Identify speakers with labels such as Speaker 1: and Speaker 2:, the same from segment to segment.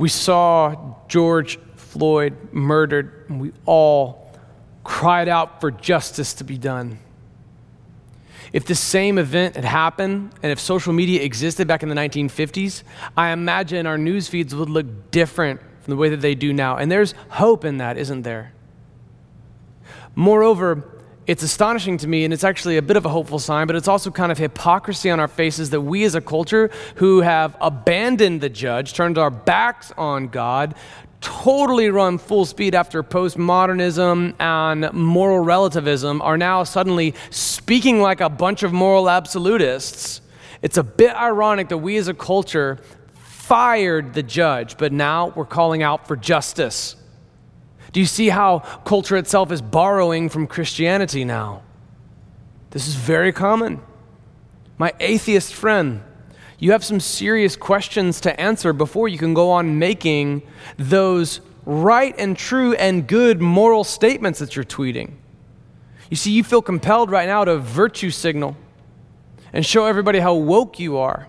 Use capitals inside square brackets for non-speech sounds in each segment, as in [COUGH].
Speaker 1: We saw George Floyd murdered, and we all cried out for justice to be done. If the same event had happened and if social media existed back in the 1950s, I imagine our news feeds would look different from the way that they do now. And there's hope in that, isn't there? Moreover, it's astonishing to me, and it's actually a bit of a hopeful sign, but it's also kind of hypocrisy on our faces that we as a culture who have abandoned the judge, turned our backs on God, totally run full speed after postmodernism and moral relativism are now suddenly speaking like a bunch of moral absolutists. It's a bit ironic that we as a culture fired the judge, but now we're calling out for justice. Do you see how culture itself is borrowing from Christianity now? This is very common. My atheist friend, you have some serious questions to answer before you can go on making those right and true and good moral statements that you're tweeting. You see, you feel compelled right now to virtue signal and show everybody how woke you are.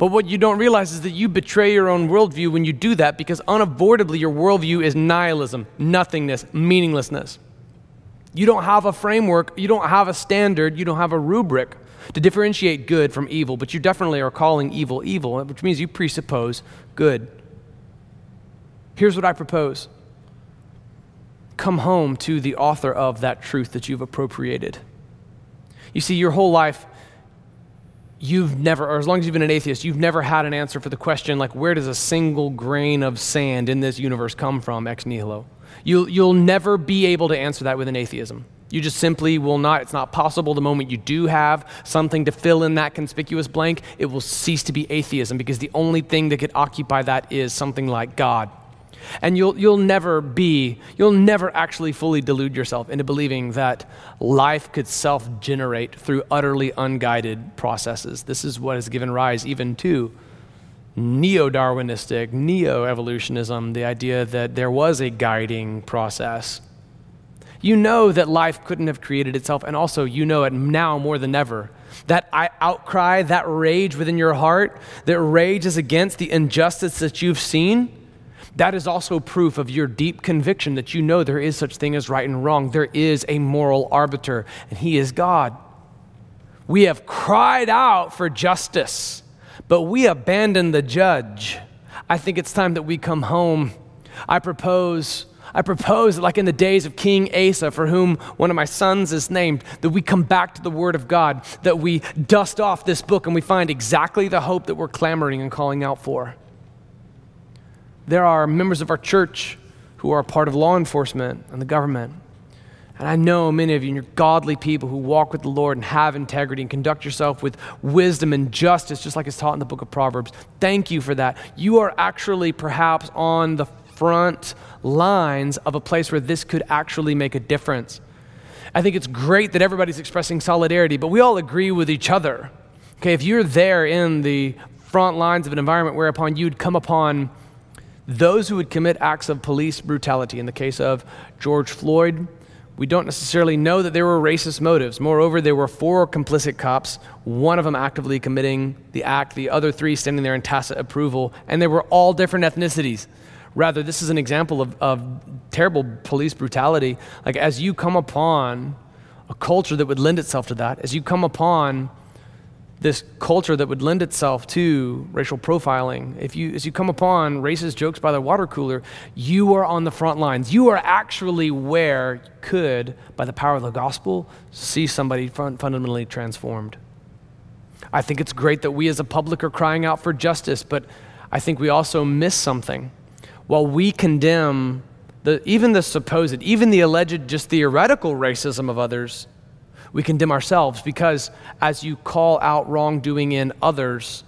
Speaker 1: But what you don't realize is that you betray your own worldview when you do that because unavoidably your worldview is nihilism, nothingness, meaninglessness. You don't have a framework, you don't have a standard, you don't have a rubric to differentiate good from evil, but you definitely are calling evil evil, which means you presuppose good. Here's what I propose come home to the author of that truth that you've appropriated. You see, your whole life, you've never, or as long as you've been an atheist, you've never had an answer for the question like, where does a single grain of sand in this universe come from, ex nihilo? You'll, you'll never be able to answer that with an atheism. You just simply will not, it's not possible. The moment you do have something to fill in that conspicuous blank, it will cease to be atheism because the only thing that could occupy that is something like God. And you'll, you'll never be, you'll never actually fully delude yourself into believing that life could self generate through utterly unguided processes. This is what has given rise even to neo Darwinistic, neo evolutionism, the idea that there was a guiding process. You know that life couldn't have created itself, and also you know it now more than ever. That outcry, that rage within your heart, that rages against the injustice that you've seen, that is also proof of your deep conviction that you know there is such thing as right and wrong. There is a moral arbiter, and he is God. We have cried out for justice, but we abandon the judge. I think it's time that we come home. I propose I propose that, like in the days of King Asa, for whom one of my sons is named, that we come back to the Word of God, that we dust off this book and we find exactly the hope that we're clamoring and calling out for. There are members of our church who are part of law enforcement and the government. And I know many of you, you're godly people who walk with the Lord and have integrity and conduct yourself with wisdom and justice, just like it's taught in the book of Proverbs. Thank you for that. You are actually perhaps on the front lines of a place where this could actually make a difference. I think it's great that everybody's expressing solidarity, but we all agree with each other. Okay, if you're there in the front lines of an environment whereupon you'd come upon those who would commit acts of police brutality, in the case of George Floyd, we don't necessarily know that there were racist motives. Moreover, there were four complicit cops, one of them actively committing the act, the other three standing there in tacit approval, and they were all different ethnicities. Rather, this is an example of, of terrible police brutality. Like, as you come upon a culture that would lend itself to that, as you come upon this culture that would lend itself to racial profiling, if you, as you come upon racist jokes by the water cooler, you are on the front lines. You are actually where could, by the power of the gospel, see somebody fundamentally transformed. I think it's great that we as a public are crying out for justice, but I think we also miss something while we condemn the, even the supposed, even the alleged, just theoretical racism of others, we condemn ourselves because as you call out wrongdoing in others,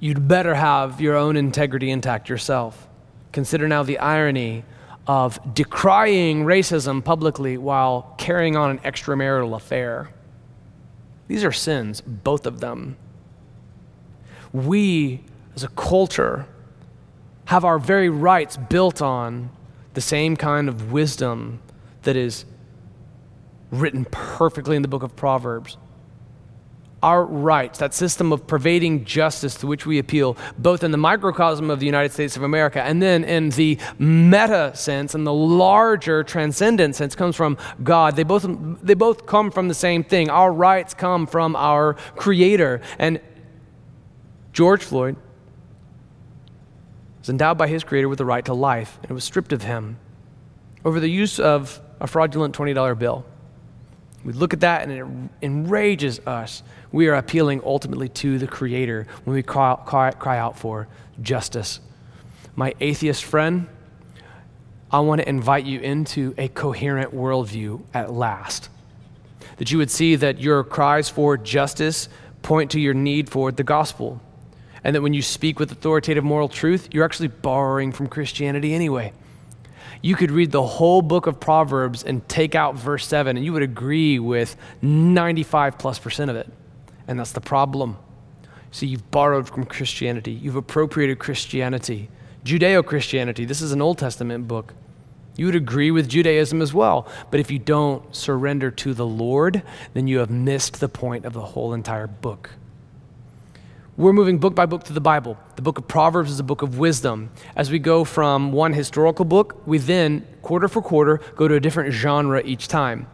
Speaker 1: you'd better have your own integrity intact yourself. Consider now the irony of decrying racism publicly while carrying on an extramarital affair. These are sins, both of them. We, as a culture, have our very rights built on the same kind of wisdom that is written perfectly in the book of Proverbs. our rights, that system of pervading justice to which we appeal, both in the microcosm of the United States of America and then in the meta sense and the larger transcendent sense comes from God. They both, they both come from the same thing. Our rights come from our Creator. And George Floyd was endowed by his Creator with the right to life, and it was stripped of him over the use of a fraudulent $20 bill. We look at that and it enrages us. We are appealing ultimately to the Creator when we cry, cry, cry out for justice. My atheist friend, I want to invite you into a coherent worldview at last. That you would see that your cries for justice point to your need for the gospel. And that when you speak with authoritative moral truth, you're actually borrowing from Christianity anyway you could read the whole book of Proverbs and take out verse 7, and you would agree with 95 plus percent of it. And that's the problem. See, you've borrowed from Christianity, you've appropriated Christianity, Judeo Christianity. This is an Old Testament book. You would agree with Judaism as well. But if you don't surrender to the Lord, then you have missed the point of the whole entire book. We're moving book by book through the Bible. The book of Proverbs is a book of wisdom. As we go from one historical book, we then, quarter for quarter, go to a different genre each time.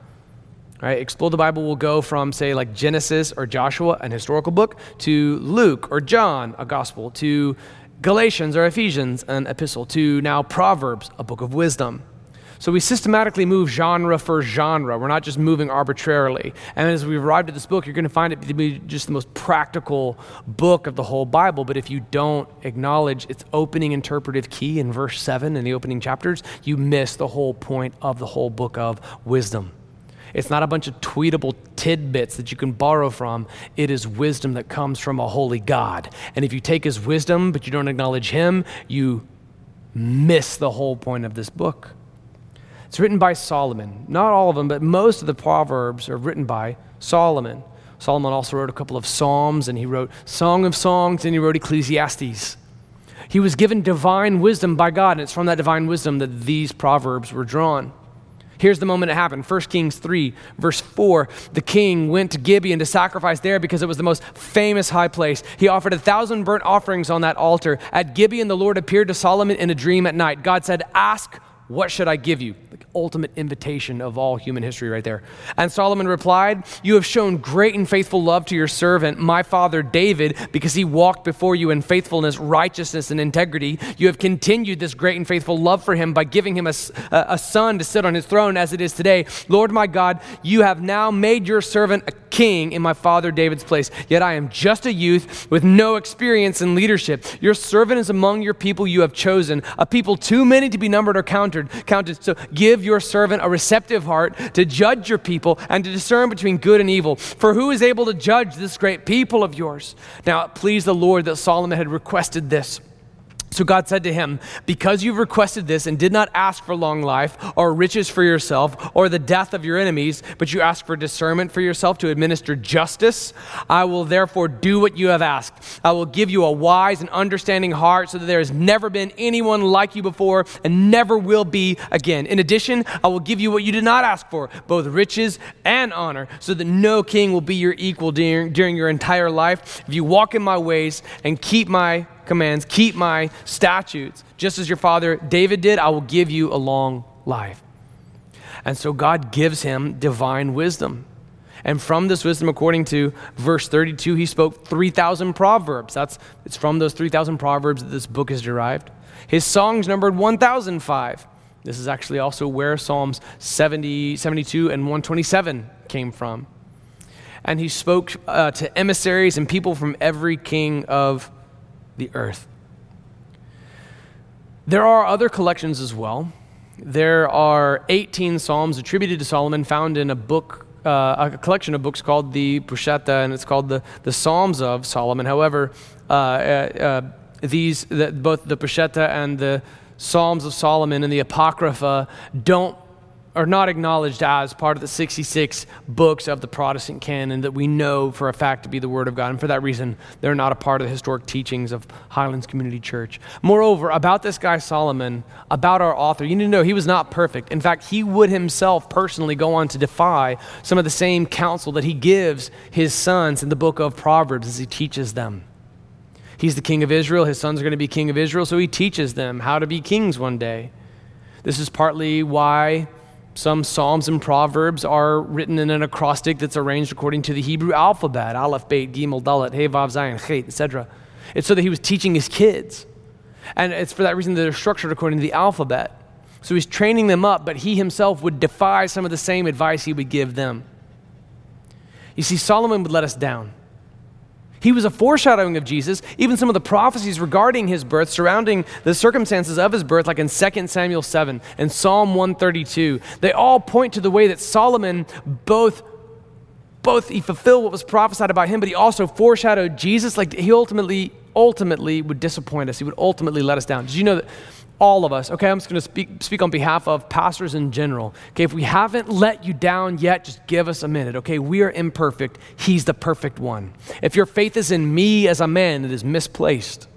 Speaker 1: Explore the Bible will go from, say, like Genesis or Joshua, an historical book, to Luke or John, a gospel, to Galatians or Ephesians, an epistle, to now Proverbs, a book of wisdom. So we systematically move genre for genre. We're not just moving arbitrarily. And as we arrived at this book, you're going to find it to be just the most practical book of the whole Bible. But if you don't acknowledge its opening interpretive key in verse 7 in the opening chapters, you miss the whole point of the whole book of wisdom. It's not a bunch of tweetable tidbits that you can borrow from. It is wisdom that comes from a holy God. And if you take his wisdom, but you don't acknowledge him, you miss the whole point of this book. It's written by Solomon. Not all of them, but most of the Proverbs are written by Solomon. Solomon also wrote a couple of Psalms, and he wrote Song of Songs, and he wrote Ecclesiastes. He was given divine wisdom by God, and it's from that divine wisdom that these Proverbs were drawn. Here's the moment it happened 1 Kings 3, verse 4. The king went to Gibeon to sacrifice there because it was the most famous high place. He offered a thousand burnt offerings on that altar. At Gibeon, the Lord appeared to Solomon in a dream at night. God said, Ask what should I give you? The ultimate invitation of all human history, right there. And Solomon replied, You have shown great and faithful love to your servant, my father David, because he walked before you in faithfulness, righteousness, and integrity. You have continued this great and faithful love for him by giving him a, a son to sit on his throne as it is today. Lord my God, you have now made your servant a king in my father David's place. Yet I am just a youth with no experience in leadership. Your servant is among your people you have chosen, a people too many to be numbered or counted counted, counted. So give your servant a receptive heart to judge your people and to discern between good and evil. For who is able to judge this great people of yours? Now, please the Lord that Solomon had requested this. So God said to him, Because you've requested this and did not ask for long life, or riches for yourself, or the death of your enemies, but you ask for discernment for yourself to administer justice, I will therefore do what you have asked. I will give you a wise and understanding heart so that there has never been anyone like you before and never will be again. In addition, I will give you what you did not ask for, both riches and honor, so that no king will be your equal during, during your entire life. If you walk in my ways and keep my commands, keep my statutes, just as your father David did, I will give you a long life. And so God gives him divine wisdom. And from this wisdom, according to verse 32, he spoke 3,000 proverbs. That's, it's from those 3,000 proverbs that this book is derived. His songs numbered 1,005. This is actually also where Psalms 70, 72 and 127 came from. And he spoke uh, to emissaries and people from every king of the earth. There are other collections as well. There are 18 Psalms attributed to Solomon found in a book, uh, a collection of books called the Peshitta, and it's called the, the Psalms of Solomon. However, uh, uh, uh these, the, both the Peshitta and the Psalms of Solomon and the Apocrypha don't are not acknowledged as part of the 66 books of the Protestant canon that we know for a fact to be the Word of God. And for that reason, they're not a part of the historic teachings of Highlands Community Church. Moreover, about this guy Solomon, about our author, you need to know he was not perfect. In fact, he would himself personally go on to defy some of the same counsel that he gives his sons in the book of Proverbs as he teaches them. He's the king of Israel. His sons are going to be king of Israel, so he teaches them how to be kings one day. This is partly why some Psalms and Proverbs are written in an acrostic that's arranged according to the Hebrew alphabet Aleph, Beit, Gimel, Dalet, Hey, Vav, Zayin, Chet, etc. It's so that he was teaching his kids. And it's for that reason that they're structured according to the alphabet. So he's training them up, but he himself would defy some of the same advice he would give them. You see, Solomon would let us down. He was a foreshadowing of Jesus. Even some of the prophecies regarding his birth, surrounding the circumstances of his birth, like in 2 Samuel 7 and Psalm 132, they all point to the way that Solomon both both he fulfilled what was prophesied about him, but he also foreshadowed Jesus. Like he ultimately, ultimately would disappoint us. He would ultimately let us down. Did you know that all of us, okay, I'm just going to speak, speak on behalf of pastors in general. Okay, if we haven't let you down yet, just give us a minute, okay? We are imperfect. He's the perfect one. If your faith is in me as a man, it is misplaced,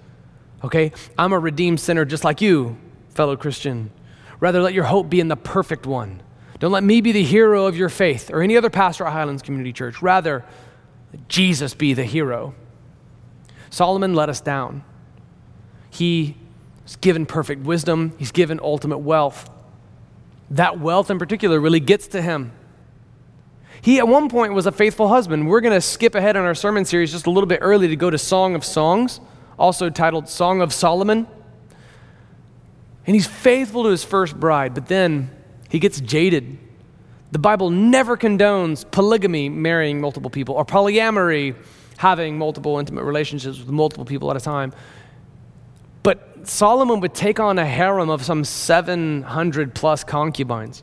Speaker 1: okay? I'm a redeemed sinner just like you, fellow Christian. Rather, let your hope be in the perfect one. Don't let me be the hero of your faith or any other pastor at Highlands Community Church. Rather, Jesus be the hero. Solomon let us down. He He's given perfect wisdom, he's given ultimate wealth. That wealth in particular really gets to him. He at one point was a faithful husband. We're going to skip ahead in our sermon series just a little bit early to go to Song of Songs, also titled Song of Solomon. And he's faithful to his first bride, but then he gets jaded. The Bible never condones polygamy, marrying multiple people, or polyamory, having multiple intimate relationships with multiple people at a time. Solomon would take on a harem of some 700 plus concubines,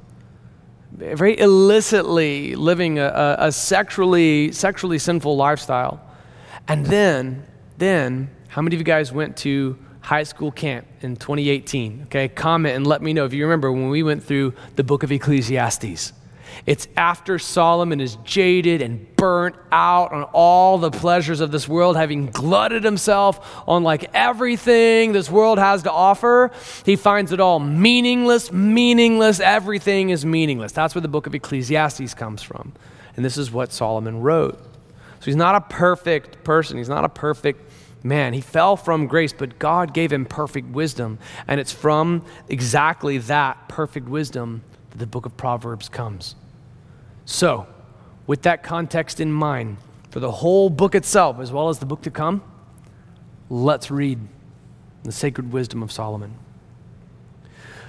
Speaker 1: very illicitly living a, a sexually, sexually sinful lifestyle. And then, then, how many of you guys went to high school camp in 2018? Okay, comment and let me know if you remember when we went through the book of Ecclesiastes. It's after Solomon is jaded and burnt out on all the pleasures of this world, having glutted himself on like everything this world has to offer. He finds it all meaningless, meaningless. Everything is meaningless. That's where the book of Ecclesiastes comes from. And this is what Solomon wrote. So he's not a perfect person, he's not a perfect man. He fell from grace, but God gave him perfect wisdom. And it's from exactly that perfect wisdom that the book of Proverbs comes. So, with that context in mind, for the whole book itself, as well as the book to come, let's read the sacred wisdom of Solomon.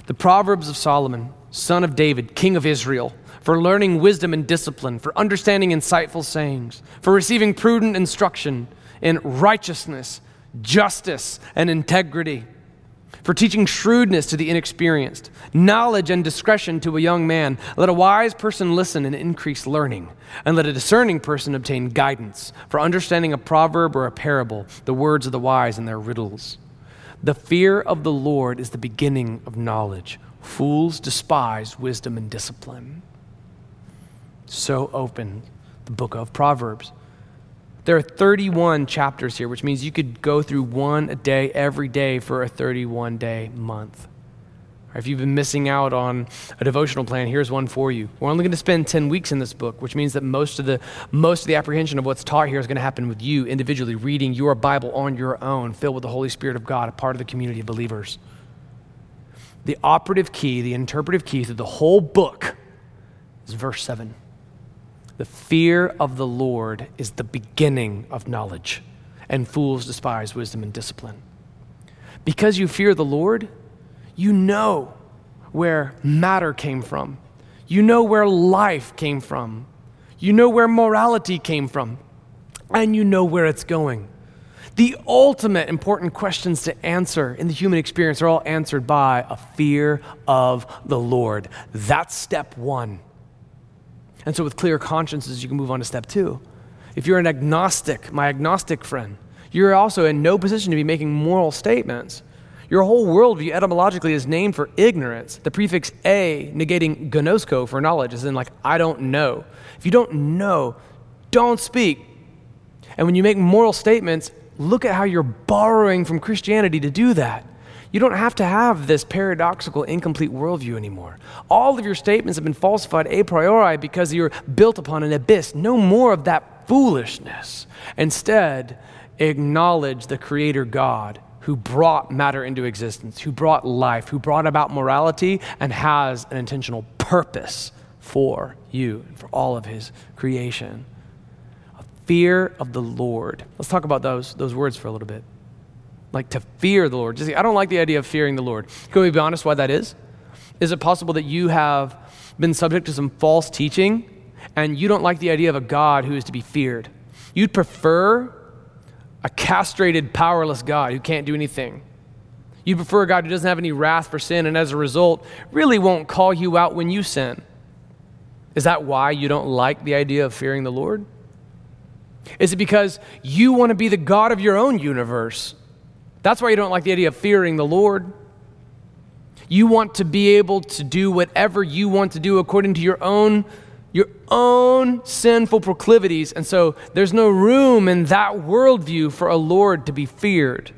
Speaker 1: The Proverbs of Solomon, son of David, king of Israel, for learning wisdom and discipline, for understanding insightful sayings, for receiving prudent instruction in righteousness, justice, and integrity for teaching shrewdness to the inexperienced, knowledge and discretion to a young man. Let a wise person listen and increase learning, and let a discerning person obtain guidance for understanding a proverb or a parable, the words of the wise and their riddles. The fear of the Lord is the beginning of knowledge. Fools despise wisdom and discipline. So open the book of Proverbs. There are 31 chapters here, which means you could go through one a day every day for a 31 day month. If you've been missing out on a devotional plan, here's one for you. We're only going to spend 10 weeks in this book, which means that most of the most of the apprehension of what's taught here is going to happen with you individually reading your Bible on your own, filled with the Holy Spirit of God, a part of the community of believers. The operative key, the interpretive key to the whole book is verse 7. The fear of the Lord is the beginning of knowledge, and fools despise wisdom and discipline. Because you fear the Lord, you know where matter came from, you know where life came from, you know where morality came from, and you know where it's going. The ultimate important questions to answer in the human experience are all answered by a fear of the Lord. That's step one. And so, with clear consciences, you can move on to step two. If you're an agnostic, my agnostic friend, you're also in no position to be making moral statements. Your whole worldview etymologically is named for ignorance. The prefix a negating gnosko for knowledge, is in like, I don't know. If you don't know, don't speak. And when you make moral statements, look at how you're borrowing from Christianity to do that. You don't have to have this paradoxical, incomplete worldview anymore. All of your statements have been falsified a priori because you're built upon an abyss. No more of that foolishness. Instead, acknowledge the Creator God who brought matter into existence, who brought life, who brought about morality, and has an intentional purpose for you and for all of His creation. A fear of the Lord. Let's talk about those, those words for a little bit. Like to fear the Lord. Just, I don't like the idea of fearing the Lord. Can we be honest why that is? Is it possible that you have been subject to some false teaching and you don't like the idea of a God who is to be feared? You'd prefer a castrated, powerless God who can't do anything. You prefer a God who doesn't have any wrath for sin and as a result really won't call you out when you sin. Is that why you don't like the idea of fearing the Lord? Is it because you want to be the God of your own universe? That's why you don't like the idea of fearing the Lord. You want to be able to do whatever you want to do according to your own your own sinful proclivities. And so there's no room in that worldview for a Lord to be feared.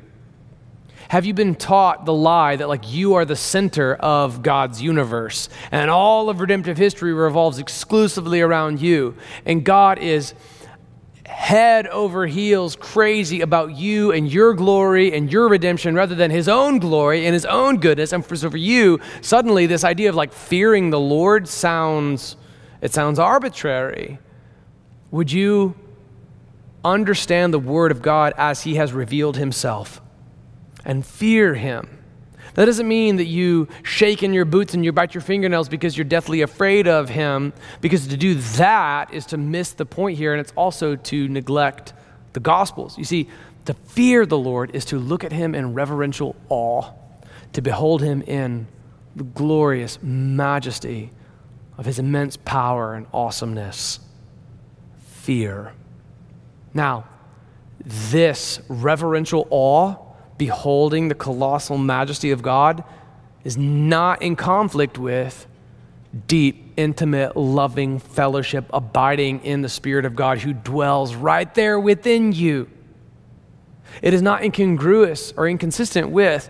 Speaker 1: Have you been taught the lie that, like, you are the center of God's universe and all of redemptive history revolves exclusively around you? And God is head over heels crazy about you and your glory and your redemption rather than his own glory and his own goodness. And for, so for you, suddenly this idea of like fearing the Lord sounds it sounds arbitrary. Would you understand the Word of God as He has revealed Himself and fear Him? That doesn't mean that you shake in your boots and you bite your fingernails because you're deathly afraid of Him, because to do that is to miss the point here, and it's also to neglect the Gospels. You see, to fear the Lord is to look at Him in reverential awe, to behold Him in the glorious majesty of his immense power and awesomeness, fear. Now, this reverential awe, beholding the colossal majesty of God, is not in conflict with deep, intimate, loving fellowship, abiding in the Spirit of God who dwells right there within you. It is not incongruous or inconsistent with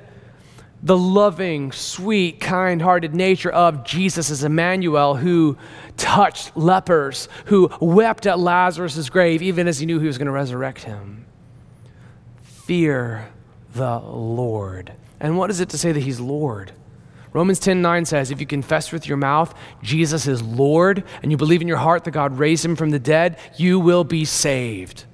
Speaker 1: the loving, sweet, kind hearted nature of Jesus as Emmanuel, who touched lepers, who wept at Lazarus' grave, even as he knew he was going to resurrect him. Fear the Lord. And what is it to say that he's Lord? Romans 10 9 says, If you confess with your mouth Jesus is Lord, and you believe in your heart that God raised him from the dead, you will be saved.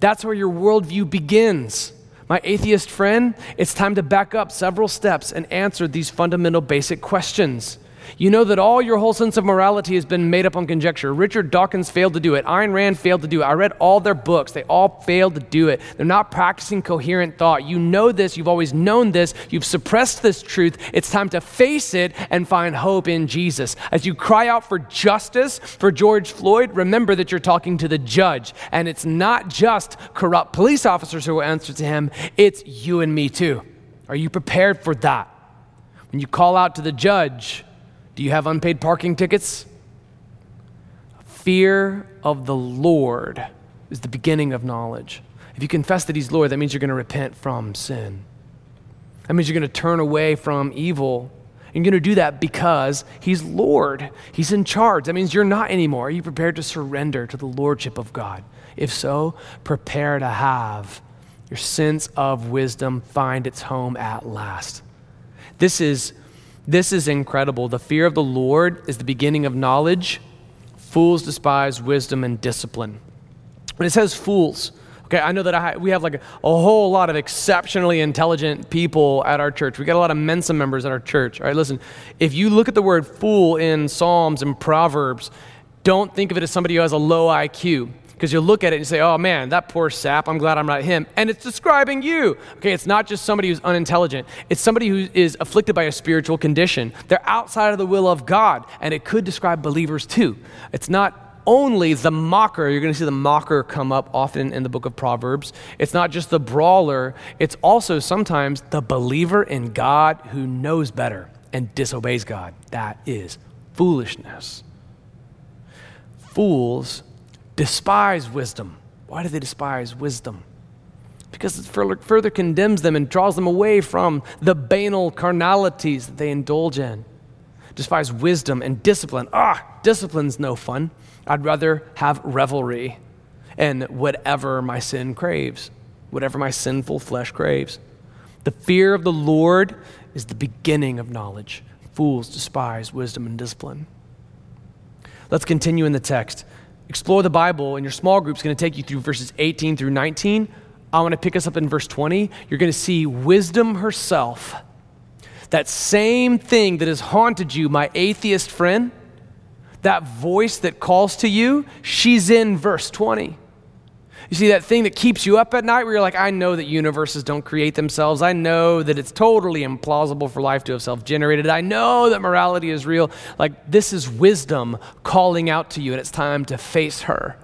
Speaker 1: That's where your worldview begins. My atheist friend, it's time to back up several steps and answer these fundamental basic questions. You know that all your whole sense of morality has been made up on conjecture. Richard Dawkins failed to do it. Ayn Rand failed to do it. I read all their books. They all failed to do it. They're not practicing coherent thought. You know this. You've always known this. You've suppressed this truth. It's time to face it and find hope in Jesus. As you cry out for justice for George Floyd, remember that you're talking to the judge. And it's not just corrupt police officers who will answer to him, it's you and me too. Are you prepared for that? When you call out to the judge, do you have unpaid parking tickets? Fear of the Lord is the beginning of knowledge. If you confess that He's Lord, that means you're going to repent from sin. That means you're going to turn away from evil. And you're going to do that because He's Lord. He's in charge. That means you're not anymore. Are you prepared to surrender to the Lordship of God? If so, prepare to have your sense of wisdom find its home at last. This is this is incredible. The fear of the Lord is the beginning of knowledge. Fools despise wisdom and discipline. When it says fools, okay, I know that I, we have like a, a, whole lot of exceptionally intelligent people at our church. We got a lot of Mensa members at our church. All right, listen, if you look at the word fool in Psalms and Proverbs, don't think of it as somebody who has a low IQ because you look at it and say, oh man, that poor sap, I'm glad I'm not him. And it's describing you. Okay, it's not just somebody who's unintelligent, it's somebody who is afflicted by a spiritual condition. They're outside of the will of God, and it could describe believers too. It's not only the mocker, you're going to see the mocker come up often in the book of Proverbs. It's not just the brawler, it's also sometimes the believer in God who knows better and disobeys God. That is foolishness. Fools despise wisdom. Why do they despise wisdom? Because it further, condemns them and draws them away from the banal carnalities that they indulge in. Despise wisdom and discipline. Ah, discipline's no fun. I'd rather have revelry and whatever my sin craves, whatever my sinful flesh craves. The fear of the Lord is the beginning of knowledge. Fools despise wisdom and discipline. Let's continue in the text. Explore the Bible, and your small group is going to take you through verses 18 through 19. I want to pick us up in verse 20. You're going to see wisdom herself. That same thing that has haunted you, my atheist friend that voice that calls to you, she's in verse 20. You see, that thing that keeps you up at night where you're like, I know that universes don't create themselves. I know that it's totally implausible for life to have self generated. I know that morality is real. Like, this is wisdom calling out to you, and it's time to face her.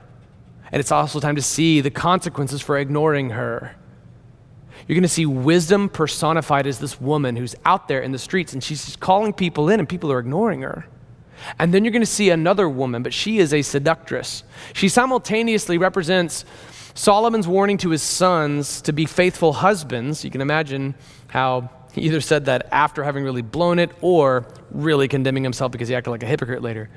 Speaker 1: And it's also time to see the consequences for ignoring her. You're going to see wisdom personified as this woman who's out there in the streets, and she's just calling people in, and people are ignoring her. And then you're going to see another woman, but she is a seductress. She simultaneously represents Solomon's warning to his sons to be faithful husbands. You can imagine how he either said that after having really blown it or really condemning himself because he acted like a hypocrite later.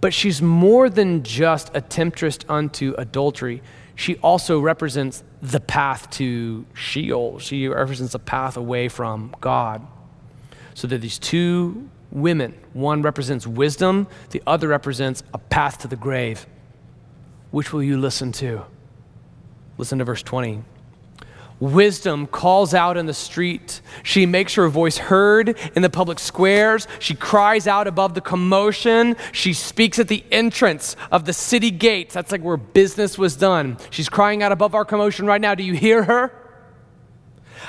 Speaker 1: But she's more than just a temptress unto adultery. She also represents the path to Sheol. She represents a path away from God. So there are these two women. One represents wisdom, the other represents a path to the grave. Which will you listen to? Listen to verse 20. Wisdom calls out in the street. She makes her voice heard in the public squares. She cries out above the commotion. She speaks at the entrance of the city gates. That's like where business was done. She's crying out above our commotion right now. Do you hear her?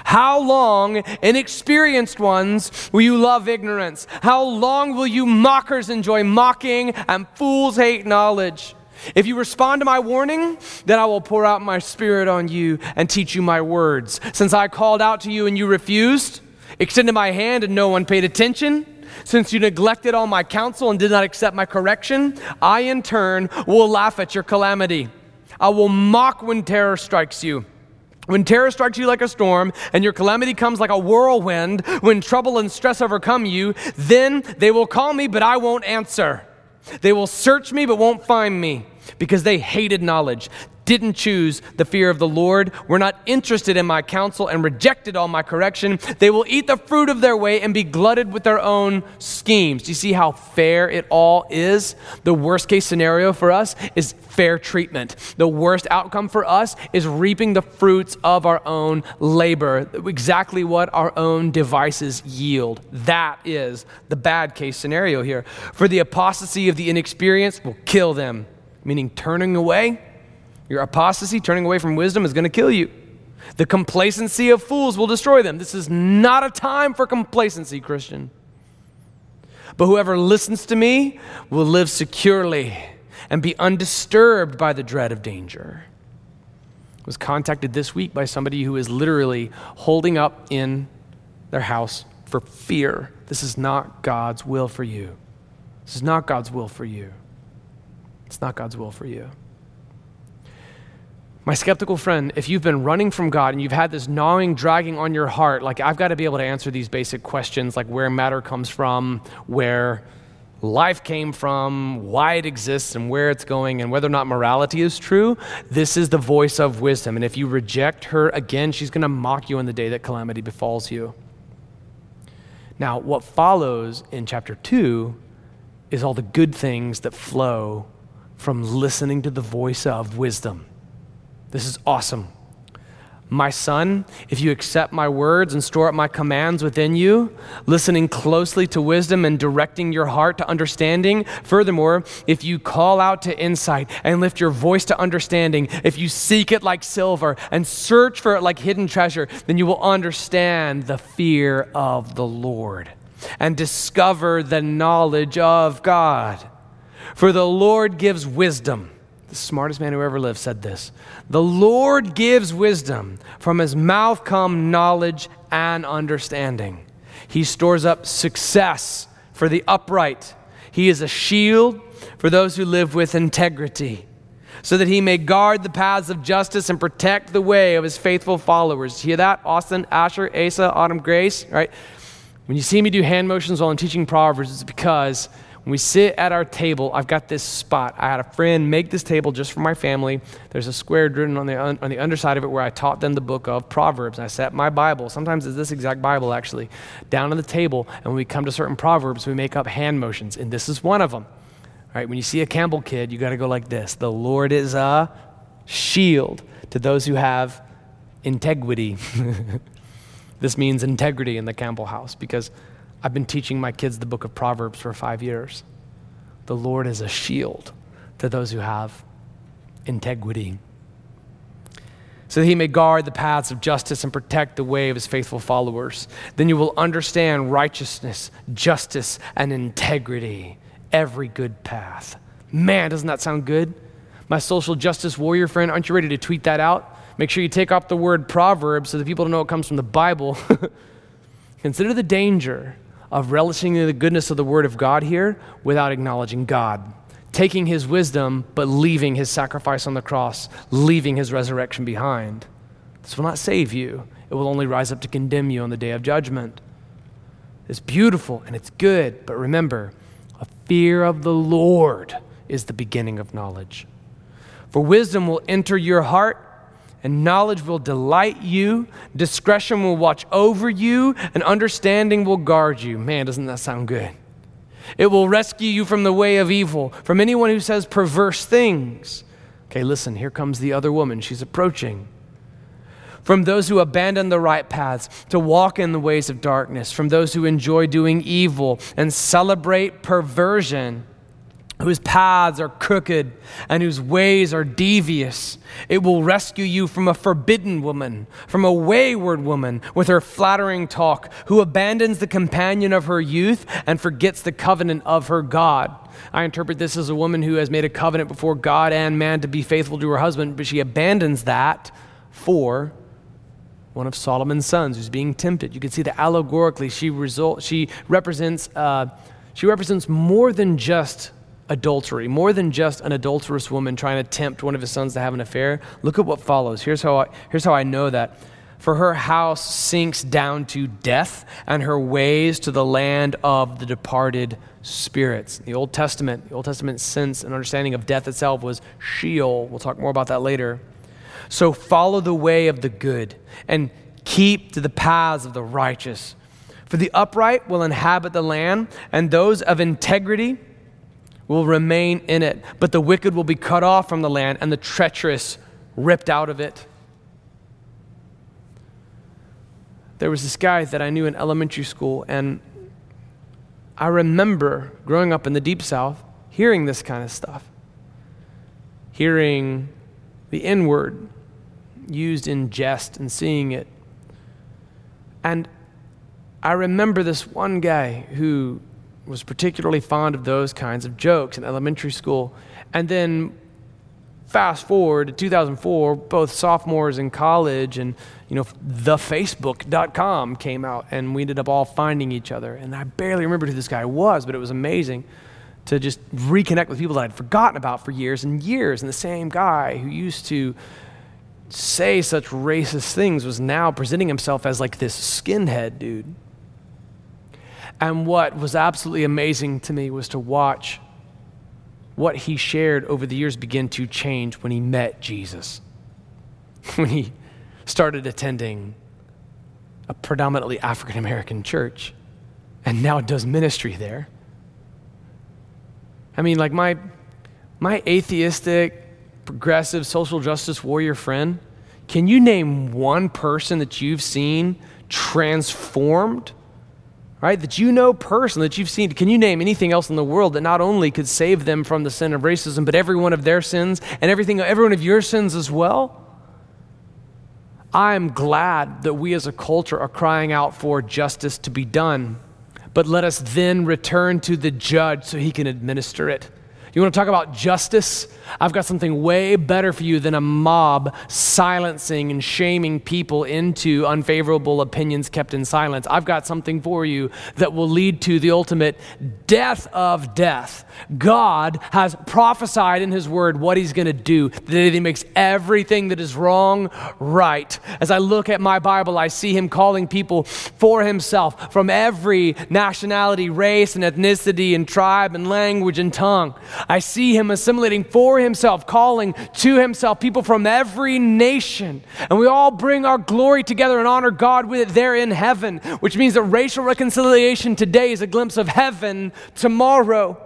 Speaker 1: How long, inexperienced ones, will you love ignorance? How long will you mockers enjoy mocking and fools hate knowledge? If you respond to my warning, then I will pour out my spirit on you and teach you my words. Since I called out to you and you refused, extended my hand and no one paid attention, since you neglected all my counsel and did not accept my correction, I in turn will laugh at your calamity. I will mock when terror strikes you. When terror strikes you like a storm and your calamity comes like a whirlwind, when trouble and stress overcome you, then they will call me, but I won't answer. They will search me, but won't find me because they hated knowledge didn't choose the fear of the Lord, were not interested in my counsel, and rejected all my correction, they will eat the fruit of their way and be glutted with their own schemes. Do you see how fair it all is? The worst case scenario for us is fair treatment. The worst outcome for us is reaping the fruits of our own labor, exactly what our own devices yield. That is the bad case scenario here. For the apostasy of the inexperienced will kill them, meaning turning away your apostasy, turning away from wisdom, is going to kill you. The complacency of fools will destroy them. This is not a time for complacency, Christian. But whoever listens to me will live securely and be undisturbed by the dread of danger. I was contacted this week by somebody who is literally holding up in their house for fear. This is not God's will for you. This is not God's will for you. It's not God's will for you. My skeptical friend, if you've been running from God and you've had this gnawing, dragging on your heart, like I've got to be able to answer these basic questions, like where matter comes from, where life came from, why it exists, and where it's going, and whether or not morality is true, this is the voice of wisdom. And if you reject her again, she's going to mock you on the day that calamity befalls you. Now, what follows in chapter 2 is all the good things that flow from listening to the voice of wisdom. This is awesome. My son, if you accept my words and store up my commands within you, listening closely to wisdom and directing your heart to understanding, furthermore, if you call out to insight and lift your voice to understanding, if you seek it like silver and search for it like hidden treasure, then you will understand the fear of the Lord and discover the knowledge of God. For the Lord gives wisdom. The smartest man who ever lived said this. The Lord gives wisdom. From his mouth come knowledge and understanding. He stores up success for the upright. He is a shield for those who live with integrity, so that he may guard the paths of justice and protect the way of his faithful followers. Hear that? Austin, Asher, Asa, Autumn, Grace, right? When you see me do hand motions while I'm teaching Proverbs, it's because we sit at our table, I've got this spot. I had a friend make this table just for my family. There's a square written on the, on the underside of it where I taught them the book of Proverbs. I set my Bible, sometimes it's this exact Bible actually, down on the table. And when we come to certain Proverbs, we make up hand motions. And this is one of them. All right, when you see a Campbell kid, you got to go like this The Lord is a shield to those who have integrity. [LAUGHS] this means integrity in the Campbell house because I've been teaching my kids the book of Proverbs for five years. The Lord is a shield to those who have integrity. So that he may guard the paths of justice and protect the way of his faithful followers. Then you will understand righteousness, justice, and integrity, every good path. Man, doesn't that sound good? My social justice warrior friend, aren't you ready to tweet that out? Make sure you take off the word Proverbs so that people don't know it comes from the Bible. [LAUGHS] Consider the danger of relishing in the goodness of the Word of God here without acknowledging God. Taking his wisdom, but leaving his sacrifice on the cross, leaving his resurrection behind. This will not save you, it will only rise up to condemn you on the day of judgment. It's beautiful and it's good, but remember, a fear of the Lord is the beginning of knowledge. For wisdom will enter your heart and knowledge will delight you, discretion will watch over you, and understanding will guard you. Man, doesn't that sound good? It will rescue you from the way of evil, from anyone who says perverse things. Okay, listen, here comes the other woman. She's approaching. From those who abandon the right paths to walk in the ways of darkness, from those who enjoy doing evil and celebrate perversion whose paths are crooked and whose ways are devious. It will rescue you from a forbidden woman, from a wayward woman with her flattering talk, who abandons the companion of her youth and forgets the covenant of her God. I interpret this as a woman who has made a covenant before God and man to be faithful to her husband, but she abandons that for one of Solomon's sons who's being tempted. You can see that allegorically she, result, she, represents, uh, she represents more than just adultery, more than just an adulterous woman trying to tempt one of his sons to have an affair. Look at what follows. Here's how I, here's how I know that. For her house sinks down to death, and her ways to the land of the departed spirits. The Old Testament, the Old Testament sense and understanding of death itself was Sheol. We'll talk more about that later. So follow the way of the good and keep to the paths of the righteous. For the upright will inhabit the land, and those of integrity will remain in it, but the wicked will be cut off from the land and the treacherous ripped out of it. There was this guy that I knew in elementary school, and I remember growing up in the deep south hearing this kind of stuff, hearing the N word used in jest and seeing it. And I remember this one guy who was particularly fond of those kinds of jokes in elementary school. And then fast forward to 2004, both sophomores in college and you know thefacebook.com came out and we ended up all finding each other. And I barely remembered who this guy was, but it was amazing to just reconnect with people that I'd forgotten about for years and years. And the same guy who used to say such racist things was now presenting himself as like this skinhead dude. And what was absolutely amazing to me was to watch what he shared over the years begin to change when he met Jesus. [LAUGHS] when he started attending a predominantly African American church and now does ministry there. I mean, like my, my atheistic, progressive, social justice warrior friend, can you name one person that you've seen transformed right? That you know personally, that you've seen. Can you name anything else in the world that not only could save them from the sin of racism, but every one of their sins and everything, every one of your sins as well? I'm glad that we as a culture are crying out for justice to be done. But let us then return to the judge so he can administer it. You want to talk about justice? I've got something way better for you than a mob silencing and shaming people into unfavorable opinions kept in silence. I've got something for you that will lead to the ultimate death of death. God has prophesied in His Word what He's going to do, that He makes everything that is wrong right. As I look at my Bible, I see Him calling people for Himself from every nationality, race, and ethnicity, and tribe, and language, and tongue. I see him assimilating for himself, calling to himself people from every nation. And we all bring our glory together and honor God with it there in heaven, which means that racial reconciliation today is a glimpse of heaven tomorrow.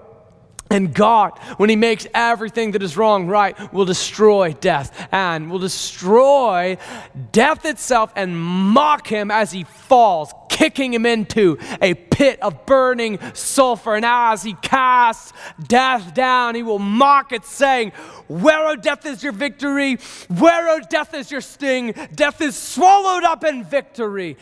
Speaker 1: And God, when He makes everything that is wrong right, will destroy death and will destroy death itself and mock Him as He falls, kicking Him into a pit of burning sulfur. And as He casts death down, He will mock it, saying, Where, O death, is your victory? Where, O death, is your sting? Death is swallowed up in victory.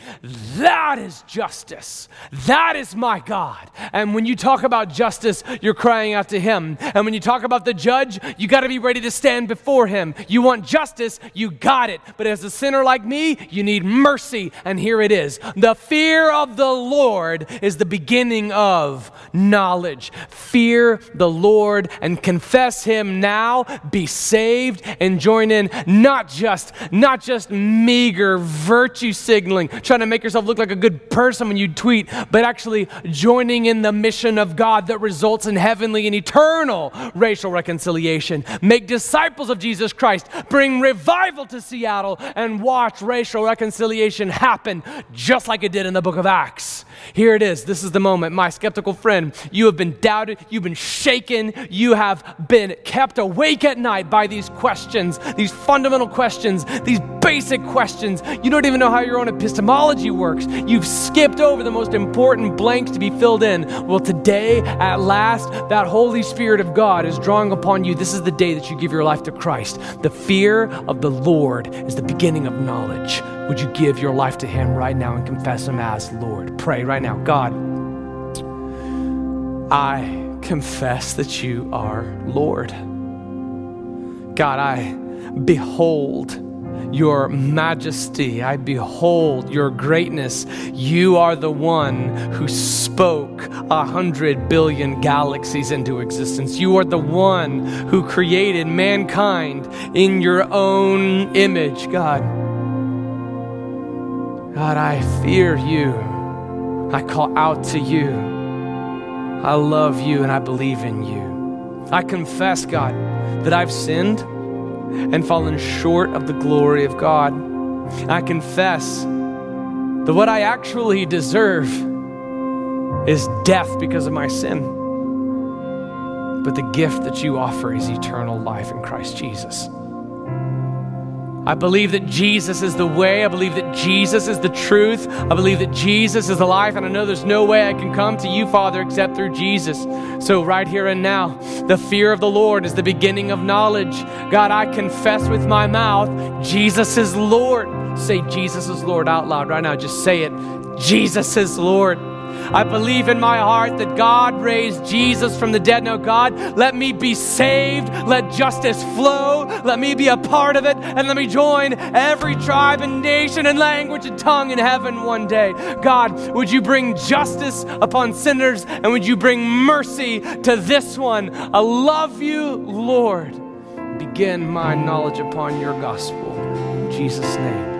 Speaker 1: That is justice. That is my God. And when you talk about justice, you're crying out to him. And when you talk about the judge, you got to be ready to stand before him. You want justice, you got it. But as a sinner like me, you need mercy. And here it is. The fear of the Lord is the beginning of knowledge. Fear the Lord and confess him now, be saved and join in not just not just meager virtue signaling, trying to make yourself look like a good person when you tweet, but actually joining in the mission of God that results in heavenly and eternal racial reconciliation. Make disciples of Jesus Christ. Bring revival to Seattle and watch racial reconciliation happen just like it did in the book of Acts. Here it is. This is the moment. My skeptical friend, you have been doubted, you've been shaken, you have been kept awake at night by these questions, these fundamental questions, these basic questions. You don't even know how your own epistemology works. You've skipped over the most important blanks to be filled in. Well, today, at last, that Holy Spirit of God is drawing upon you. This is the day that you give your life to Christ. The fear of the Lord is the beginning of knowledge. Would you give your life to Him right now and confess Him as Lord? Pray right now. God, I confess that you are Lord. God, I behold your majesty. I behold your greatness. You are the one who spoke a hundred billion galaxies into existence. You are the one who created mankind in your own image, God. God, I fear you. I call out to you. I love you and I believe in you. I confess, God, that I've sinned and fallen short of the glory of God. I confess that what I actually deserve is death because of my sin. But the gift that you offer is eternal life in Christ Jesus. I believe that Jesus is the way. I believe that Jesus is the truth. I believe that Jesus is the life. And I know there's no way I can come to you, Father, except through Jesus. So, right here and now, the fear of the Lord is the beginning of knowledge. God, I confess with my mouth, Jesus is Lord. Say, Jesus is Lord out loud right now. Just say it. Jesus is Lord. I believe in my heart that God raised Jesus from the dead. Now, God, let me be saved. Let justice flow. Let me be a part of it. And let me join every tribe and nation and language and tongue in heaven one day. God, would you bring justice upon sinners and would you bring mercy to this one? I love you, Lord. Begin my knowledge upon your gospel. In Jesus' name.